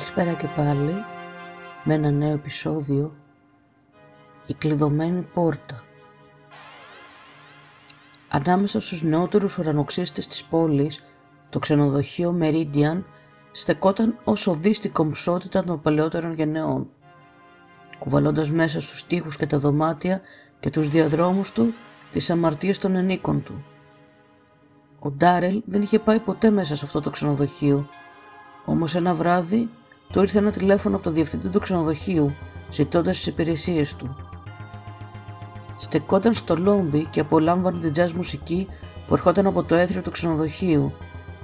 Καλησπέρα και πάλι με ένα νέο επεισόδιο «Η κλειδωμένη πόρτα». Ανάμεσα στους νεότερους ουρανοξύστες της πόλης, το ξενοδοχείο Meridian στεκόταν ως οδή στην κομψότητα των παλαιότερων γενναιών. Κουβαλώντας μέσα στους τοίχους και τα δωμάτια και τους διαδρόμους του τις αμαρτίες των ενίκων του. Ο Ντάρελ δεν είχε πάει ποτέ μέσα σε αυτό το ξενοδοχείο, όμως ένα βράδυ του ήρθε ένα τηλέφωνο από το διευθυντή του ξενοδοχείου, ζητώντας τις υπηρεσίες του. Στεκόταν στο λόμπι και απολάμβανε την jazz μουσική που ερχόταν από το έθριο του ξενοδοχείου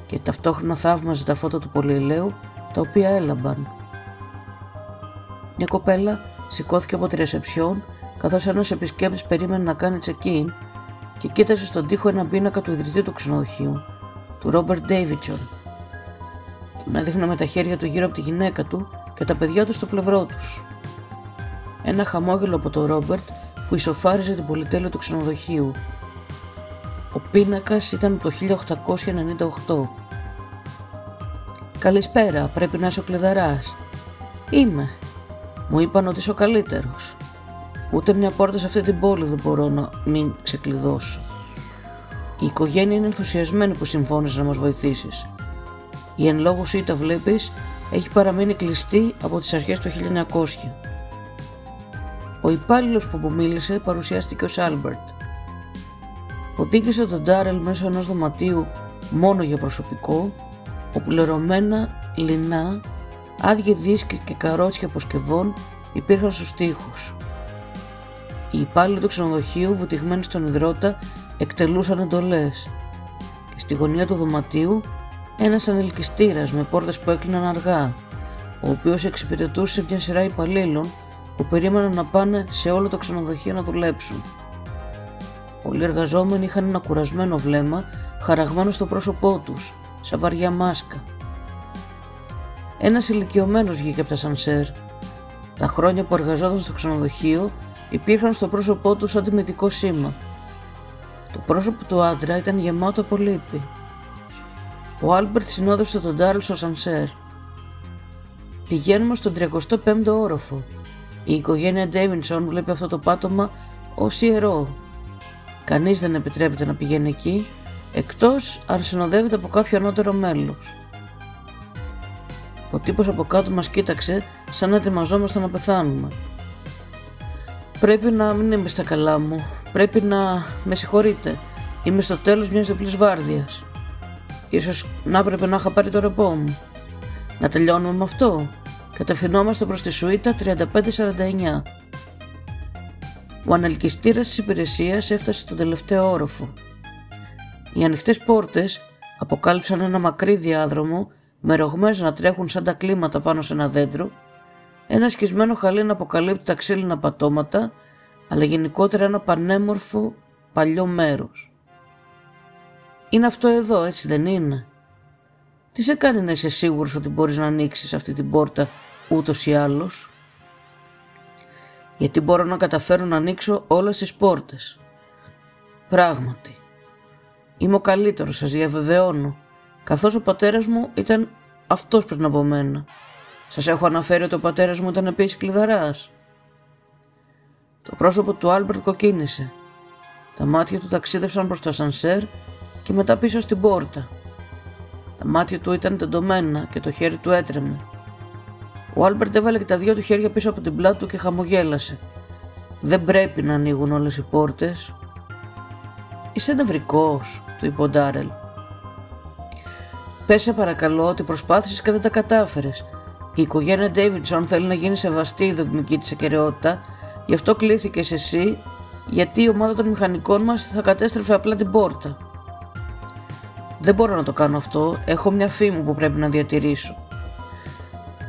και ταυτόχρονα θαύμαζε τα φώτα του πολυελαίου τα οποία έλαμπαν. Μια κοπέλα σηκώθηκε από τη ρεσεψιόν καθώς ένας επισκέπτης περίμενε να κάνει check-in και κοίταζε στον τοίχο ένα πίνακα του ιδρυτή του ξενοδοχείου, του Ρόμπερτ Ντέιβιτσον. Τον έδειχνε με τα χέρια του γύρω από τη γυναίκα του και τα παιδιά του στο πλευρό τους. Ένα χαμόγελο από τον Ρόμπερτ που ισοφάριζε την πολυτέλεια του ξενοδοχείου. Ο πίνακας ήταν το 1898. «Καλησπέρα, πρέπει να είσαι ο κλειδαράς». «Είμαι». Μου είπαν ότι είσαι ο καλύτερος. Ούτε μια πόρτα σε αυτή την πόλη δεν μπορώ να μην ξεκλειδώσω. Η οικογένεια είναι ενθουσιασμένη που συμφώνησες να μας βοηθήσεις. Η εν λόγω σουίτα βλέπεις έχει παραμείνει κλειστή από τις αρχές του 1900. Ο υπάλληλος που μου μίλησε παρουσιάστηκε ως Άλμπερτ. Οδήγησε τον Ντάρελ μέσω ενός δωματίου μόνο για προσωπικό, όπου λερωμένα, λινά, άδειοι δίσκοι και καρότσια αποσκευών υπήρχαν στους τοίχους. Οι υπάλληλοι του ξενοδοχείου, βουτυγμένοι στον υδρότα, εκτελούσαν εντολές. Και στη γωνία του δωματίου ένας ανελκυστήρας με πόρτες που έκλειναν αργά, ο οποίος εξυπηρετούσε μια σειρά υπαλλήλων που περίμεναν να πάνε σε όλο το ξενοδοχείο να δουλέψουν. Πολλοί εργαζόμενοι είχαν ένα κουρασμένο βλέμμα χαραγμένο στο πρόσωπό τους, σαν βαριά μάσκα. Ένας ηλικιωμένος βγήκε από τα σανσέρ. Τα χρόνια που εργαζόταν στο ξενοδοχείο υπήρχαν στο πρόσωπό του σαν τιμητικό σήμα. Το πρόσωπο του άντρα ήταν γεμάτο από λύπη. Ο Άλμπερτ συνόδευσε τον Ντάρελ στο ασανσέρ. Πηγαίνουμε στον 35ο όροφο. Η οικογένεια Ντέβινσον βλέπει αυτό το πάτωμα ως ιερό. Κανείς δεν επιτρέπεται να πηγαίνει εκεί, εκτός αν συνοδεύεται από κάποιο ανώτερο μέλος. Ο τύπος από κάτω μας κοίταξε σαν να ετοιμαζόμαστε να πεθάνουμε. Πρέπει να μην είμαι στα καλά μου. Πρέπει να με συγχωρείτε. Είμαι στο τέλος μιας διπλής βάρδιας. Ίσως να έπρεπε να είχα πάρει το ρεπό μου. Να τελειώνουμε με αυτό. Κατευθυνόμαστε προς τη σουίτα 3549. Ο ανελκυστήρας της υπηρεσίας έφτασε στον τελευταίο όροφο. Οι ανοιχτές πόρτες αποκάλυψαν ένα μακρύ διάδρομο με ρογμές να τρέχουν σαν τα κλίματα πάνω σε ένα δέντρο ένα σκισμένο χαλί να αποκαλύπτει τα ξύλινα πατώματα, αλλά γενικότερα ένα πανέμορφο παλιό μέρος. Είναι αυτό εδώ, έτσι δεν είναι; Τι σε κάνει να είσαι σίγουρος ότι μπορείς να ανοίξεις αυτή την πόρτα ούτως ή άλλως; Γιατί μπορώ να καταφέρω να ανοίξω όλες τις πόρτες. Πράγματι. Είμαι ο καλύτερος, σας διαβεβαιώνω, καθώς ο πατέρας μου ήταν αυτός πριν από μένα. Σας έχω αναφέρει ότι ο πατέρας μου ήταν επίσης κλειδαράς. Το πρόσωπο του Άλμπερτ κοκκίνησε. Τα μάτια του ταξίδευσαν προς το ασανσέρ και μετά πίσω στην πόρτα. Τα μάτια του ήταν τεντωμένα και το χέρι του έτρεμε. Ο Άλμπερτ έβαλε και τα δύο του χέρια πίσω από την πλάτη του και χαμογέλασε. Δεν πρέπει να ανοίγουν όλες οι πόρτες. Είσαι νευρικός, του είπε ο Ντάρελ. Πες παρακαλώ ότι προσπάθησες και δεν τα κατάφερες η οικογένεια Ντέιβιντσον θέλει να γίνει σεβαστή η δογμική της ακαιρεότητα, γι' αυτό κλήθηκε εσύ, γιατί η ομάδα των μηχανικών μας θα κατέστρεφε απλά την πόρτα. Δεν μπορώ να το κάνω αυτό, έχω μια φήμη που πρέπει να διατηρήσω.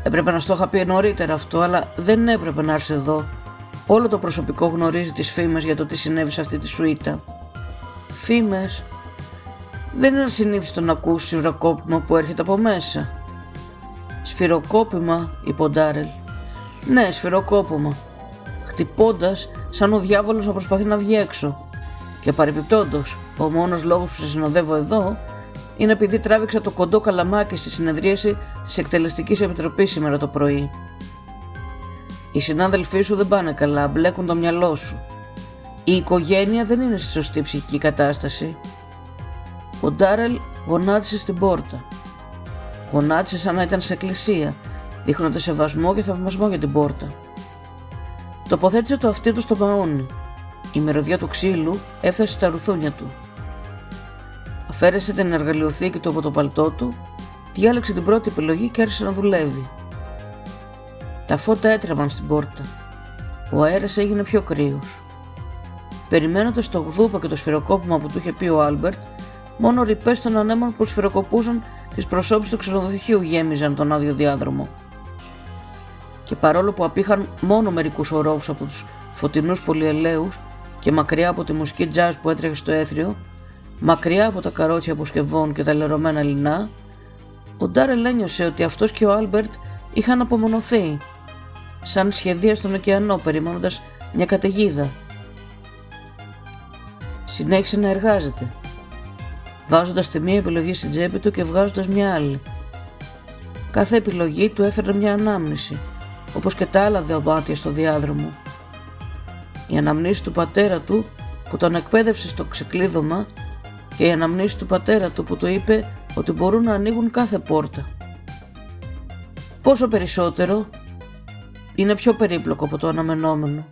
Έπρεπε να στο είχα πει νωρίτερα αυτό, αλλά δεν έπρεπε να έρθει εδώ. Όλο το προσωπικό γνωρίζει τις φήμες για το τι συνέβη σε αυτή τη σουίτα. Φήμες. Δεν είναι συνήθιστο να ακούσεις ροκόπημα που έρχεται από μέσα. Σφυροκόπημα, είπε ο Ντάρελ. Ναι, σφυροκόπημα. Χτυπώντας σαν ο διάβολος να προσπαθεί να βγει έξω. Και παρεμπιπτόντως, ο μόνος λόγος που σε συνοδεύω εδώ είναι επειδή τράβηξα το κοντό καλαμάκι στη συνεδρίαση της Εκτελεστικής Επιτροπής σήμερα το πρωί. Οι συνάδελφοί σου δεν πάνε καλά, μπλέκουν το μυαλό σου. Η οικογένεια δεν είναι στη σωστή ψυχική κατάσταση. Ο Ντάρελ γονάτισε στην πόρτα. Γονάτισε σαν να ήταν σε εκκλησία, δείχνοντας σεβασμό και θαυμασμό για την πόρτα. Τοποθέτησε το αυτί του στο μαόνι. Η μυρωδιά του ξύλου έφτασε στα ρουθούνια του. Αφαίρεσε την εργαλειοθήκη του από το παλτό του, διάλεξε την πρώτη επιλογή και άρχισε να δουλεύει. Τα φώτα έτρεμαν στην πόρτα. Ο αέρας έγινε πιο κρύος. Περιμένοντας το γδούπο και το σφυροκόπημα που του είχε πει ο Άλμπερτ, μόνο ριπές των ανέμων που σφυροκοπούσαν τις προσόψεις του ξενοδοχείου γέμιζαν τον άδειο διάδρομο. Και παρόλο που απείχαν μόνο μερικούς ορόφους από τους φωτεινούς πολυελαίους και μακριά από τη μουσική τζαζ που έτρεχε στο αίθριο, μακριά από τα καρότσια αποσκευών και τα λερωμένα λινά, ο Ντάρελ ένιωσε ότι αυτός και ο Άλμπερτ είχαν απομονωθεί, σαν σχεδία στον ωκεανό περιμένοντας μια καταιγίδα. Συνέχισε να εργάζεται, βάζοντας τη μία επιλογή στην τσέπη του και βγάζοντας μια άλλη. Κάθε επιλογή του έφερε μια ανάμνηση, όπως και τα άλλα δωμάτια στο διάδρομο. Η αναμνήση του πατέρα του που τον εκπαίδευσε στο ξεκλείδωμα και η αναμνήση του πατέρα του που του είπε ότι μπορούν να ανοίγουν κάθε πόρτα. Πόσο περισσότερο είναι πιο περίπλοκο από το αναμενόμενο.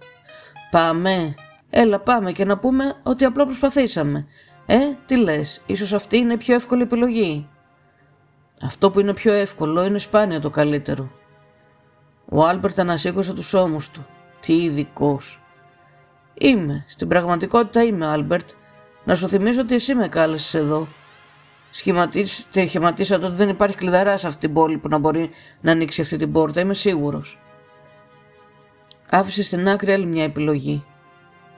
Πάμε, έλα πάμε και να πούμε ότι απλό προσπαθήσαμε. Ε, τι λες, ίσως αυτή είναι η πιο εύκολη επιλογή. Αυτό που είναι πιο εύκολο είναι σπάνια το καλύτερο. Ο Άλμπερτ ανασήκωσε τους ώμους του. Τι ειδικός. Είμαι, στην πραγματικότητα είμαι Άλμπερτ. Να σου θυμίσω ότι εσύ με κάλεσες εδώ. Σχηματίσατε ότι δεν υπάρχει κλειδαρά σε αυτή την πόλη που να μπορεί να ανοίξει αυτή την πόρτα, είμαι σίγουρος. Άφησες στην άκρη άλλη μια επιλογή.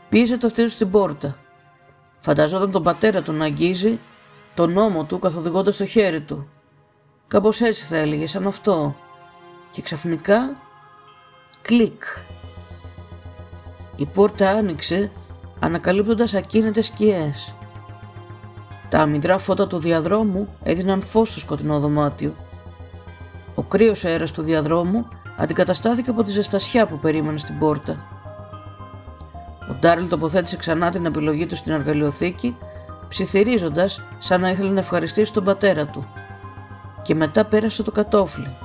Πίεσε το αυτί του στην πόρτα. Φανταζόταν τον πατέρα του να αγγίζει τον ώμο του καθοδηγώντας το χέρι του. Κάπως έτσι θα έλεγες, σαν αυτό. Και ξαφνικά, κλικ. Η πόρτα άνοιξε ανακαλύπτοντας ακίνητες σκιές. Τα αμυντρά φώτα του διαδρόμου έδιναν φως στο σκοτεινό δωμάτιο. Ο κρύος αέρας του διαδρόμου αντικαταστάθηκε από τη ζεστασιά που περίμενε στην πόρτα. Ο Ντάρελ τοποθέτησε ξανά την επιλογή του στην εργαλειοθήκη, ψιθυρίζοντας σαν να ήθελε να ευχαριστήσει τον πατέρα του. Και μετά πέρασε το κατόφλι.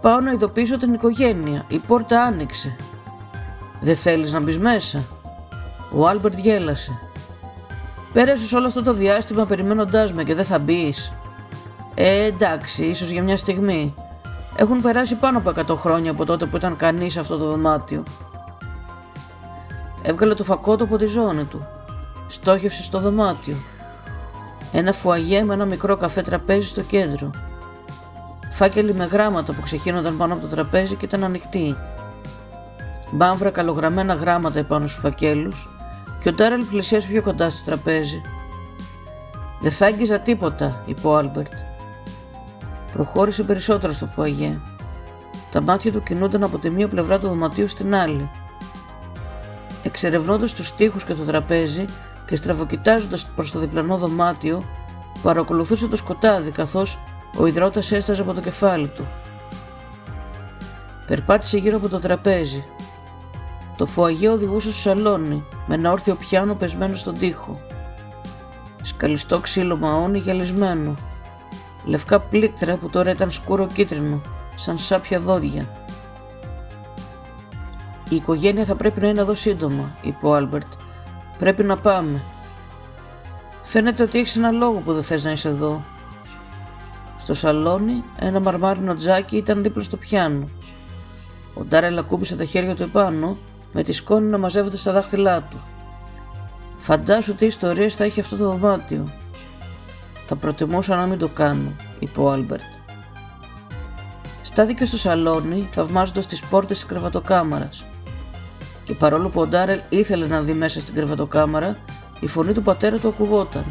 Πάω να ειδοποιήσω την οικογένεια. Η πόρτα άνοιξε. Δεν θέλεις να μπεις μέσα; Ο Άλμπερτ γέλασε. Πέρασες όλο αυτό το διάστημα περιμένοντάς με και δεν θα μπεις. Ε, εντάξει, ίσως για μια στιγμή. Έχουν περάσει πάνω από 100 χρόνια από τότε που ήταν κανείς σε αυτό το δωμάτιο. Έβγαλε το φακό του από τη ζώνη του. Στόχευσες στο δωμάτιο. Ένα φουαγέ με ένα μικρό καφέ τραπέζι στο κέντρο. Φάκελοι με γράμματα που ξεχύνονταν πάνω από το τραπέζι και ήταν ανοιχτοί. Μπάμβρα καλογραμμένα γράμματα επάνω στους φακέλους και ο Τάρελ πλησίασε πιο κοντά στο τραπέζι. Δεν θα άγγιζα τίποτα, είπε ο Άλμπερτ. Προχώρησε περισσότερο στο φουαγέ. Τα μάτια του κινούνταν από τη μία πλευρά του δωματίου στην άλλη. Εξερευνώντας τους τοίχους και το τραπέζι και στραβοκοιτάζοντας προς το διπλανό δωμάτιο, παρακολουθούσε το σκοτάδι καθώς ο ιδρώτας έσταζε από το κεφάλι του. Περπάτησε γύρω από το τραπέζι. Το φουαγέ οδηγούσε στο σαλόνι με ένα όρθιο πιάνο πεσμένο στον τοίχο. Σκαλιστό ξύλο μαόνι γυαλισμένο λευκά πλήκτρα που τώρα ήταν σκούρο κίτρινο, σαν σάπια δόντια. Η οικογένεια θα πρέπει να είναι εδώ σύντομα, είπε ο Άλμπερτ. Πρέπει να πάμε. Φαίνεται ότι έχεις ένα λόγο που δεν θες να είσαι εδώ. Στο σαλόνι ένα μαρμάρινο τζάκι ήταν δίπλα στο πιάνο. Ο Ντάρελ ακούμπησε τα χέρια του επάνω με τη σκόνη να μαζεύεται στα δάχτυλά του. Φαντάσου τι ιστορίες θα έχει αυτό το δωμάτιο. Θα προτιμούσα να μην το κάνω, είπε ο Άλμπερτ. Στάθηκε στο σαλόνι, θαυμάζοντας τις πόρτες της κρεβατοκάμαρας. Και παρόλο που ο Ντάρελ ήθελε να δει μέσα στην κρεβατοκάμαρα, η φωνή του πατέρα του ακουγόταν.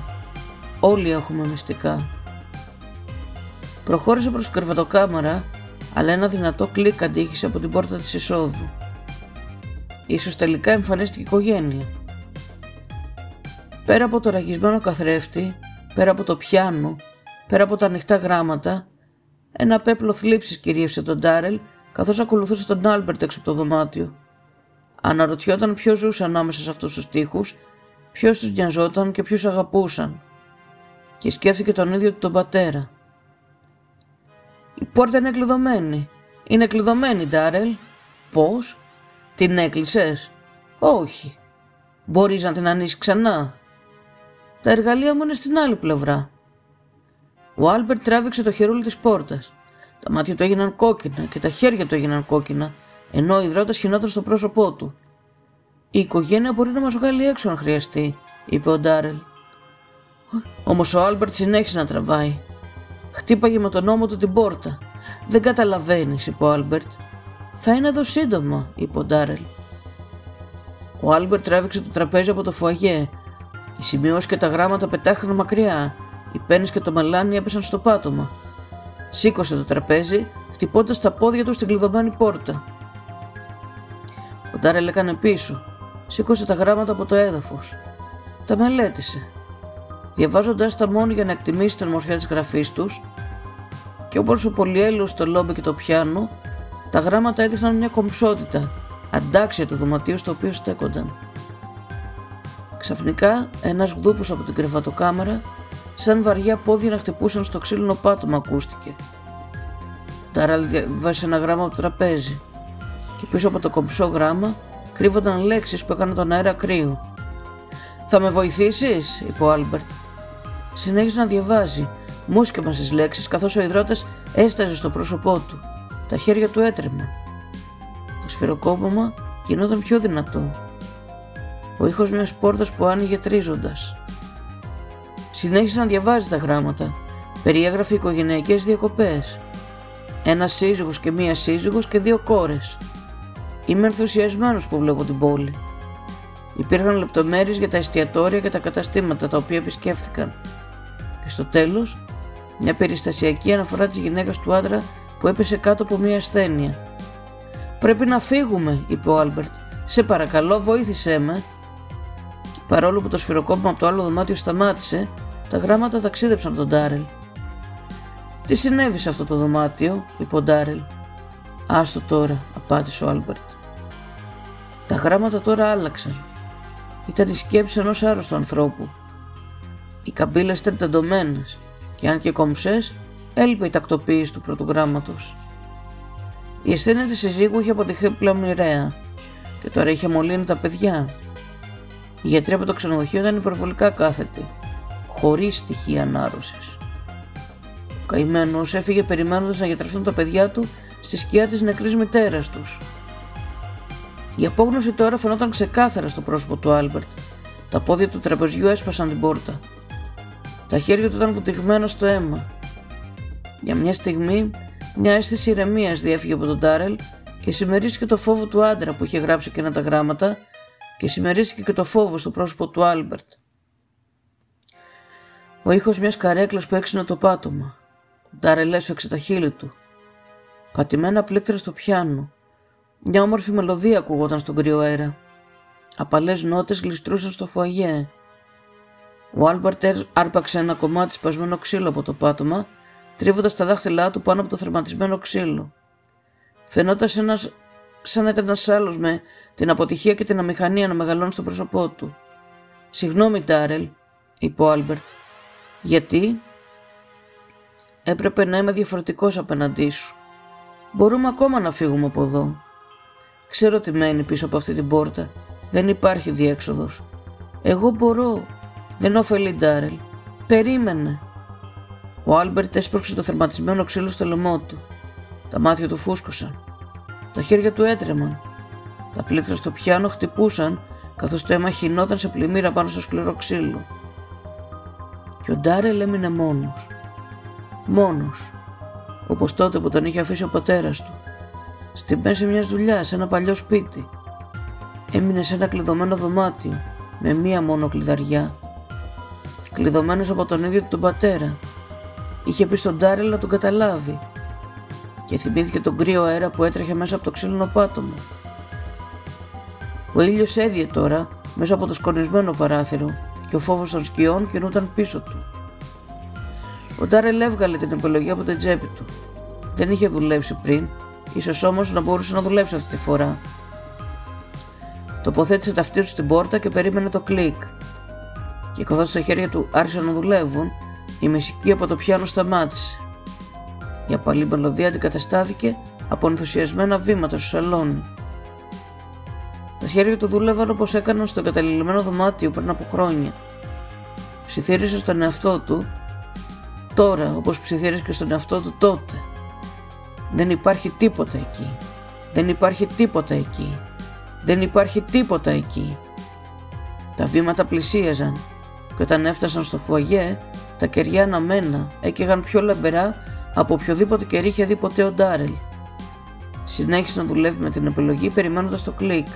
Όλοι έχουμε μυστικά. Προχώρησε προς την κρεβατοκάμαρα, αλλά ένα δυνατό κλικ αντίχησε από την πόρτα της εισόδου. Ίσως τελικά εμφανίστηκε η οικογένεια. πέρα από το ραγισμένο καθρέφτη, πέρα από το πιάνο, πέρα από τα ανοιχτά γράμματα, ένα πέπλο θλίψης κυρίευσε τον Ντάρελ καθώς ακολουθούσε τον Άλμπερτ έξω από το δωμάτιο. Αναρωτιόταν ποιος ζούσε ανάμεσα σε αυτούς τους τοίχους, ποιος τους νοιαζόταν και ποιους αγαπούσαν. Και σκέφτηκε τον ίδιο του τον πατέρα. «Η πόρτα είναι κλειδωμένη. Είναι κλειδωμένη, Ντάρελ». «Πώς» «Την έκλεισες» «Όχι». «Μπορείς να την ανοίξεις ξανά» «Τα εργαλεία μου είναι στην άλλη πλευρά». Ο Άλμπερτ τράβηξε το χερούλι της πόρτας. Τα μάτια του έγιναν κόκκινα και τα χέρια του έγιναν κόκκινα, ενώ ο ιδρώτας χυνόταν στο πρόσωπό του. Η οικογένεια μπορεί να μας βγάλει έξω αν χρειαστεί, είπε ο Ντάρελ. Όμως ο Άλμπερτ συνέχισε να τραβάει. Χτύπαγε με τον ώμο του την πόρτα. Δεν καταλαβαίνεις, είπε ο Άλμπερτ. Θα είναι εδώ σύντομα, είπε ο Ντάρελ. Ο Άλμπερτ τράβηξε το τραπέζι από το φουαγέ. Οι σημειώσεις και τα γράμματα πετάχτηκαν μακριά. Οι πένες και το μελάνι έπεσαν στο πάτωμα. Σήκωσε το τραπέζι, χτυπώντας τα πόδια του στην κλειδωμένη πόρτα. Ο Ντάρελ έκανε πίσω. Σήκωσε τα γράμματα από το έδαφος. Τα μελέτησε. Διαβάζοντάς τα μόνο για να εκτιμήσει την ομορφιά της γραφής τους, και όπως ο πολυέλαιο στο λόμπι και το πιάνο, τα γράμματα έδειχναν μια κομψότητα, αντάξια του δωματίου στο οποίο στέκονταν. Ξαφνικά, ένας γδούπος από την κρεβατοκάμερα σαν βαριά πόδια να χτυπούσαν στο ξύλινο πάτωμα ακούστηκε. Ντάραλ διαβάσε ένα γράμμα από το τραπέζι και πίσω από το κομψό γράμμα κρύβονταν λέξεις που έκαναν τον αέρα κρύο. «Θα με βοηθήσεις» είπε ο Άλμπερτ. Συνέχισε να διαβάζει, μούσκεμα στις λέξεις καθώς ο ιδρώτας έσταζε στο πρόσωπό του. Τα χέρια του έτρεμαν. Το σφυροκόπωμα γινόταν πιο δυνατό. Ο ήχος μιας πόρτας που άνοιγε τρίζοντας. Συνέχισε να διαβάζει τα γράμματα. Περιέγραφε οικογενειακές διακοπές. Ένας σύζυγος και μία σύζυγος και δύο κόρες. Είμαι ενθουσιασμένος που βλέπω την πόλη. Υπήρχαν λεπτομέρειες για τα εστιατόρια και τα καταστήματα τα οποία επισκέφθηκαν. Και στο τέλος, μια περιστασιακή αναφορά της γυναίκας του άντρα που έπεσε κάτω από μια ασθένεια. Πρέπει να φύγουμε, είπε ο Άλμπερτ. Σε παρακαλώ, βοήθησέ με. Και παρόλο που το σφυροκόπημα από το άλλο δωμάτιο σταμάτησε, τα γράμματα ταξίδεψαν τον Ντάρελ. Τι συνέβη σε αυτό το δωμάτιο, είπε ο Ντάρελ. Άστο τώρα, απάντησε ο Άλμπερτ. Τα γράμματα τώρα άλλαξαν. Ήταν η σκέψη ενός άρρωστου ανθρώπου. Οι καμπύλες ήταν τεντωμένες και αν και κομψές, έλειπε η τακτοποίηση του πρώτου γράμματος. Η ασθένεια της συζύγου είχε αποδειχθεί πλέον μοιραία και τώρα είχε μολύνει τα παιδιά. Οι γιατροί από το ξενοδοχείο ήταν υπερβολικά κάθετοι χωρίς στοιχεία ανάρρωσης. Ο καημένος έφυγε περιμένοντας να γιατρευτούν τα παιδιά του στη σκιά της νεκρής μητέρας τους. Η απόγνωση τώρα φαινόταν ξεκάθαρα στο πρόσωπο του Άλμπερτ. Τα πόδια του τραπεζιού έσπασαν την πόρτα. Τα χέρια του ήταν βουτηγμένα στο αίμα. Για μια στιγμή, μια αίσθηση ηρεμίας διέφυγε από τον Ντάρελ και συμμερίστηκε το φόβο του άντρα που είχε γράψει και τα γράμματα και συμμερίστηκε και το φόβο στο πρόσωπο του Άλμπερτ. Ο ήχος μιας καρέκλας που έξυνε το πάτωμα. Ο Ντάρελ έσφεξε τα χείλη του. Πατημένα πλήκτρα στο πιάνο. Μια όμορφη μελωδία ακουγόταν στον κρύο αέρα. Απαλές νότες γλιστρούσαν στο φουαγέ. Ο Άλμπερτ άρπαξε ένα κομμάτι σπασμένο ξύλο από το πάτωμα, τρίβοντας τα δάχτυλά του πάνω από το θρυμματισμένο ξύλο. Φαινόταν ένας, σαν να ήταν ένας άλλος με την αποτυχία και την αμηχανία να μεγαλώνει στο πρόσωπό του. Συγγνώμη, Ντάρελ, είπε ο Άλμπερτ. Γιατί; Έπρεπε να είμαι διαφορετικός απέναντί σου. Μπορούμε ακόμα να φύγουμε από εδώ. Ξέρω τι μένει πίσω από αυτή την πόρτα. Δεν υπάρχει διέξοδος. Εγώ μπορώ. Δεν ωφελεί Ντάρελ. Περίμενε. Ο Άλμπερτ έσπρωξε το θρυμματισμένο ξύλο στο λαιμό του. Τα μάτια του φούσκωσαν. Τα χέρια του έτρεμαν. Τα πλήκτρα στο πιάνο χτυπούσαν καθώς το αίμα χυνόταν σε πλημμύρα πάνω στο σκληρό ξύλο και ο Ντάρελ έμεινε μόνος. Μόνος, όπως τότε που τον είχε αφήσει ο πατέρας του. Στην μέση μιας δουλειάς σε ένα παλιό σπίτι. Έμεινε σε ένα κλειδωμένο δωμάτιο, με μία μόνο κλειδαριά. Κλειδωμένος από τον ίδιο τον πατέρα. Είχε πει στον Ντάρελ να τον καταλάβει και θυμήθηκε τον κρύο αέρα που έτρεχε μέσα από το ξύλινο πάτωμα. Ο ήλιος έδιε τώρα μέσα από το σκονισμένο παράθυρο και ο φόβος των σκιών κινούταν πίσω του. Ο Ντάρελ έβγαλε την επιλογή από την τσέπη του. Δεν είχε δουλέψει πριν, ίσως όμως να μπορούσε να δουλέψει αυτή τη φορά. Τοποθέτησε τα αυτιά του στην πόρτα και περίμενε το κλικ. Και καθώ τα χέρια του άρχισαν να δουλεύουν, η μεσική από το πιάνο σταμάτησε. Η απαλή μελωδία αντικαταστάθηκε από ενθουσιασμένα βήματα στο σαλόνι. Τα χέρια του δούλευαν όπως έκαναν στο εγκαταλειμμένο δωμάτιο πριν από χρόνια. Ψιθύρισε στον εαυτό του, τώρα όπως ψιθύρισε και στον εαυτό του τότε. Δεν υπάρχει τίποτα εκεί. Δεν υπάρχει τίποτα εκεί. Δεν υπάρχει τίποτα εκεί. Τα βήματα πλησίαζαν και όταν έφτασαν στο φουαγέ, τα κεριά αναμένα έκαιγαν πιο λαμπερά από οποιοδήποτε κερί είχε δει ποτέ ο Ντάρελ. Συνέχισε να δουλεύει με την επιλογή περιμένοντας το κλικ.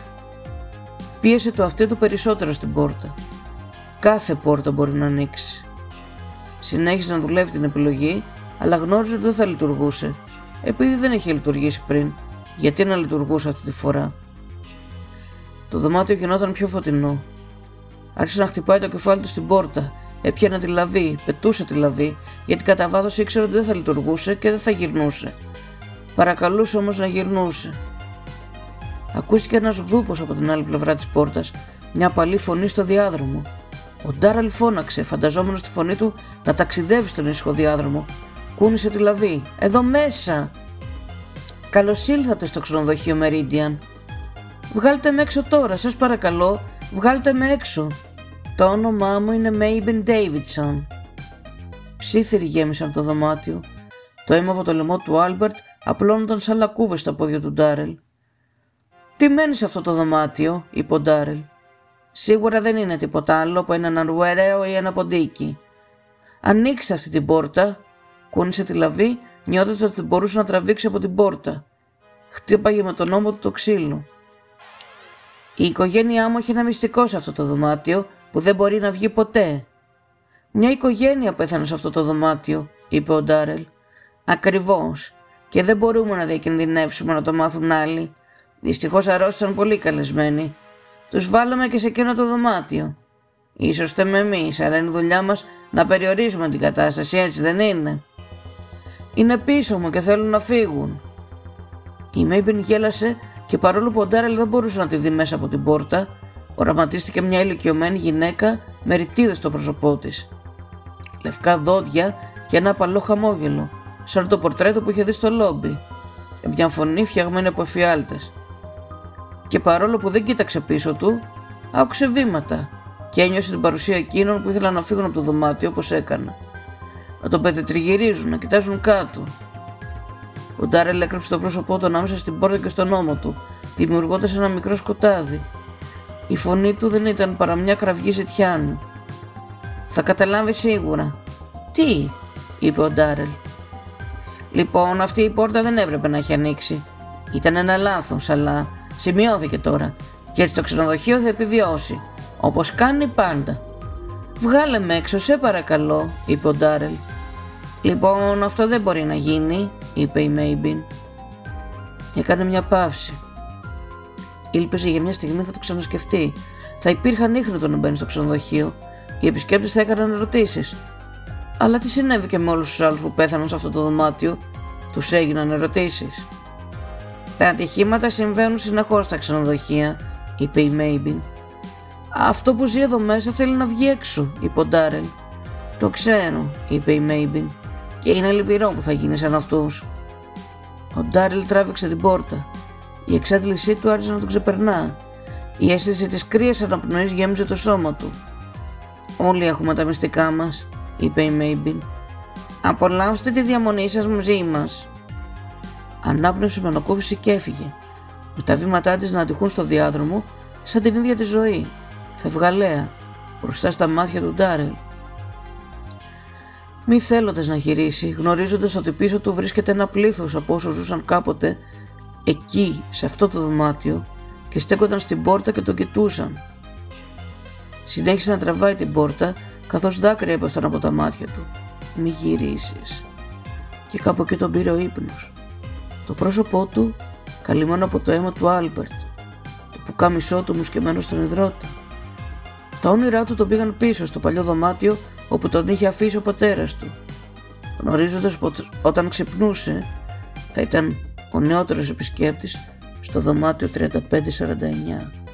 Πίεσε το αυτί του περισσότερο στην πόρτα. Κάθε πόρτα μπορεί να ανοίξει. Συνέχισε να δουλεύει την επιλογή, αλλά γνώριζε ότι δεν θα λειτουργούσε, επειδή δεν είχε λειτουργήσει πριν. Γιατί να λειτουργούσε αυτή τη φορά; Το δωμάτιο γινόταν πιο φωτεινό. Άρχισε να χτυπάει το κεφάλι του στην πόρτα. Έπιανε τη λαβή, πετούσε τη λαβή, γιατί κατά βάθος ήξερε ότι δεν θα λειτουργούσε και δεν θα γυρνούσε. Παρακαλούσε όμως να γυρνούσε. Ακούστηκε ένας δούπο από την άλλη πλευρά της πόρτας, μια παλή φωνή στο διάδρομο. Ο Ντάραλ φώναξε, φανταζόμενος τη φωνή του να ταξιδεύει στον ήσυχο διάδρομο. Κούνησε τη λαβή. Εδώ μέσα! Καλώς ήλθατε στο ξενοδοχείο Meridian. Βγάλτε με έξω τώρα, σας παρακαλώ, βγάλτε με έξω. Το όνομά μου είναι Μέιμπεν Ντέιβιτσον. Ψήθυροι γέμισαν το δωμάτιο. Το αίμα από το λαιμό του Άλμπερτ απλώνονταν σαν λακκούβες στα πόδια του Ντάρελ. Τι μένει σε αυτό το δωμάτιο, είπε ο Ντάρελ. Σίγουρα δεν είναι τίποτα άλλο από έναν αρουέρεο ή ένα ποντίκι. Ανοίξτε αυτή την πόρτα. Κούνησε τη λαβή, νιώθοντας ότι μπορούσε να τραβήξει από την πόρτα. Χτύπαγε με τον ώμο του το ξύλο. Η οικογένειά μου έχει ένα μυστικό σε αυτό το δωμάτιο που δεν μπορεί να βγει ποτέ. Μια οικογένεια πέθανε σε αυτό το δωμάτιο, είπε ο Ντάρελ. Ακριβώς. Και δεν μπορούμε να διακινδυνεύσουμε να το μάθουν άλλοι. Δυστυχώς αρρώστησαν πολύ καλεσμένοι. Τους βάλαμε και σε εκείνο το δωμάτιο. Είσαστε με εμείς, αλλά είναι δουλειά μας να περιορίζουμε την κατάσταση, έτσι δεν είναι; Είναι πίσω μου και θέλουν να φύγουν. Η Μέιμπιν γέλασε και παρόλο που ο Ντάρελ δεν μπορούσε να τη δει μέσα από την πόρτα, οραματίστηκε μια ηλικιωμένη γυναίκα με ρητίδες στο πρόσωπό της. Λευκά δόντια και ένα απαλό χαμόγελο, σαν το πορτρέτο που είχε δει στο λόμπι, και μια φωνή φτιαγμένη από εφιάλτες. Και παρόλο που δεν κοίταξε πίσω του, άκουσε βήματα και ένιωσε την παρουσία εκείνων που ήθελαν να φύγουν από το δωμάτιο όπως έκανα. Να τον πετετριγυρίζουν, να κοιτάζουν κάτω, ο Ντάρελ έκρυψε το πρόσωπό του ανάμεσα στην πόρτα και στον ώμο του, δημιουργώντας ένα μικρό σκοτάδι. Η φωνή του δεν ήταν παρά μια κραυγή ζητιάνου. Θα καταλάβει σίγουρα. Τι, είπε ο Ντάρελ. Λοιπόν, αυτή η πόρτα δεν έπρεπε να έχει ανοίξει. Ήταν ένα λάθος, αλλά σημειώθηκε τώρα. Και έτσι το ξενοδοχείο θα επιβιώσει. Όπως κάνει πάντα. Βγάλε με έξω, σε παρακαλώ, είπε ο Ντάρελ. Λοιπόν, αυτό δεν μπορεί να γίνει, είπε η Μέιμπιν. Έκανε μια παύση. Ήλπιζε για μια στιγμή θα το ξανασκεφτεί. Θα υπήρχαν ίχνη το να μπαίνει στο ξενοδοχείο. Οι επισκέπτες θα έκαναν ερωτήσεις. Αλλά τι συνέβη και με όλους τους άλλους που πέθαναν σε αυτό το δωμάτιο, τους έγιναν ερωτήσεις. Τα ατυχήματα συμβαίνουν συνεχώς στα ξενοδοχεία, είπε η Μέιμπιν. Αυτό που ζει εδώ μέσα θέλει να βγει έξω, είπε ο Ντάρελ. Το ξέρω, είπε η Μέιμπιν και είναι λυπηρό που θα γίνεις σαν αυτού. Ο Ντάριλ τράβηξε την πόρτα. Η εξάντλησή του άρχισε να τον ξεπερνά. Η αίσθηση της κρύας αναπνοής γέμιζε το σώμα του. Όλοι έχουμε τα μυστικά μας, είπε η Μέιμπιν. Απολαύστε τη διαμονή σας μαζί μας. Ανάπνευσε με ανακούφιση και έφυγε. Με τα βήματά της να αντιχούν στο διάδρομο, σαν την ίδια τη ζωή. Φευγαλέα, μπροστά στα μάτια του Ντάρελ μη θέλοντας να γυρίσει, γνωρίζοντας ότι πίσω του βρίσκεται ένα πλήθος από όσους ζούσαν κάποτε εκεί, σε αυτό το δωμάτιο, και στέκονταν στην πόρτα και τον κοιτούσαν. Συνέχισε να τραβάει την πόρτα, καθώς δάκρυα έπεφταν από τα μάτια του. Μη γυρίσεις. Και κάπου εκεί τον πήρε ο ύπνος. Το πρόσωπό του καλυμμένο από το αίμα του Άλμπερτ, το πουκάμισό του μουσκεμένο στον υδρότα, Τα όνειρά του τον πήγαν πίσω στο παλιό δωμάτιο όπου τον είχε αφήσει ο πατέρας του, γνωρίζοντας πως όταν ξυπνούσε θα ήταν ο νεότερος επισκέπτης στο δωμάτιο 3549.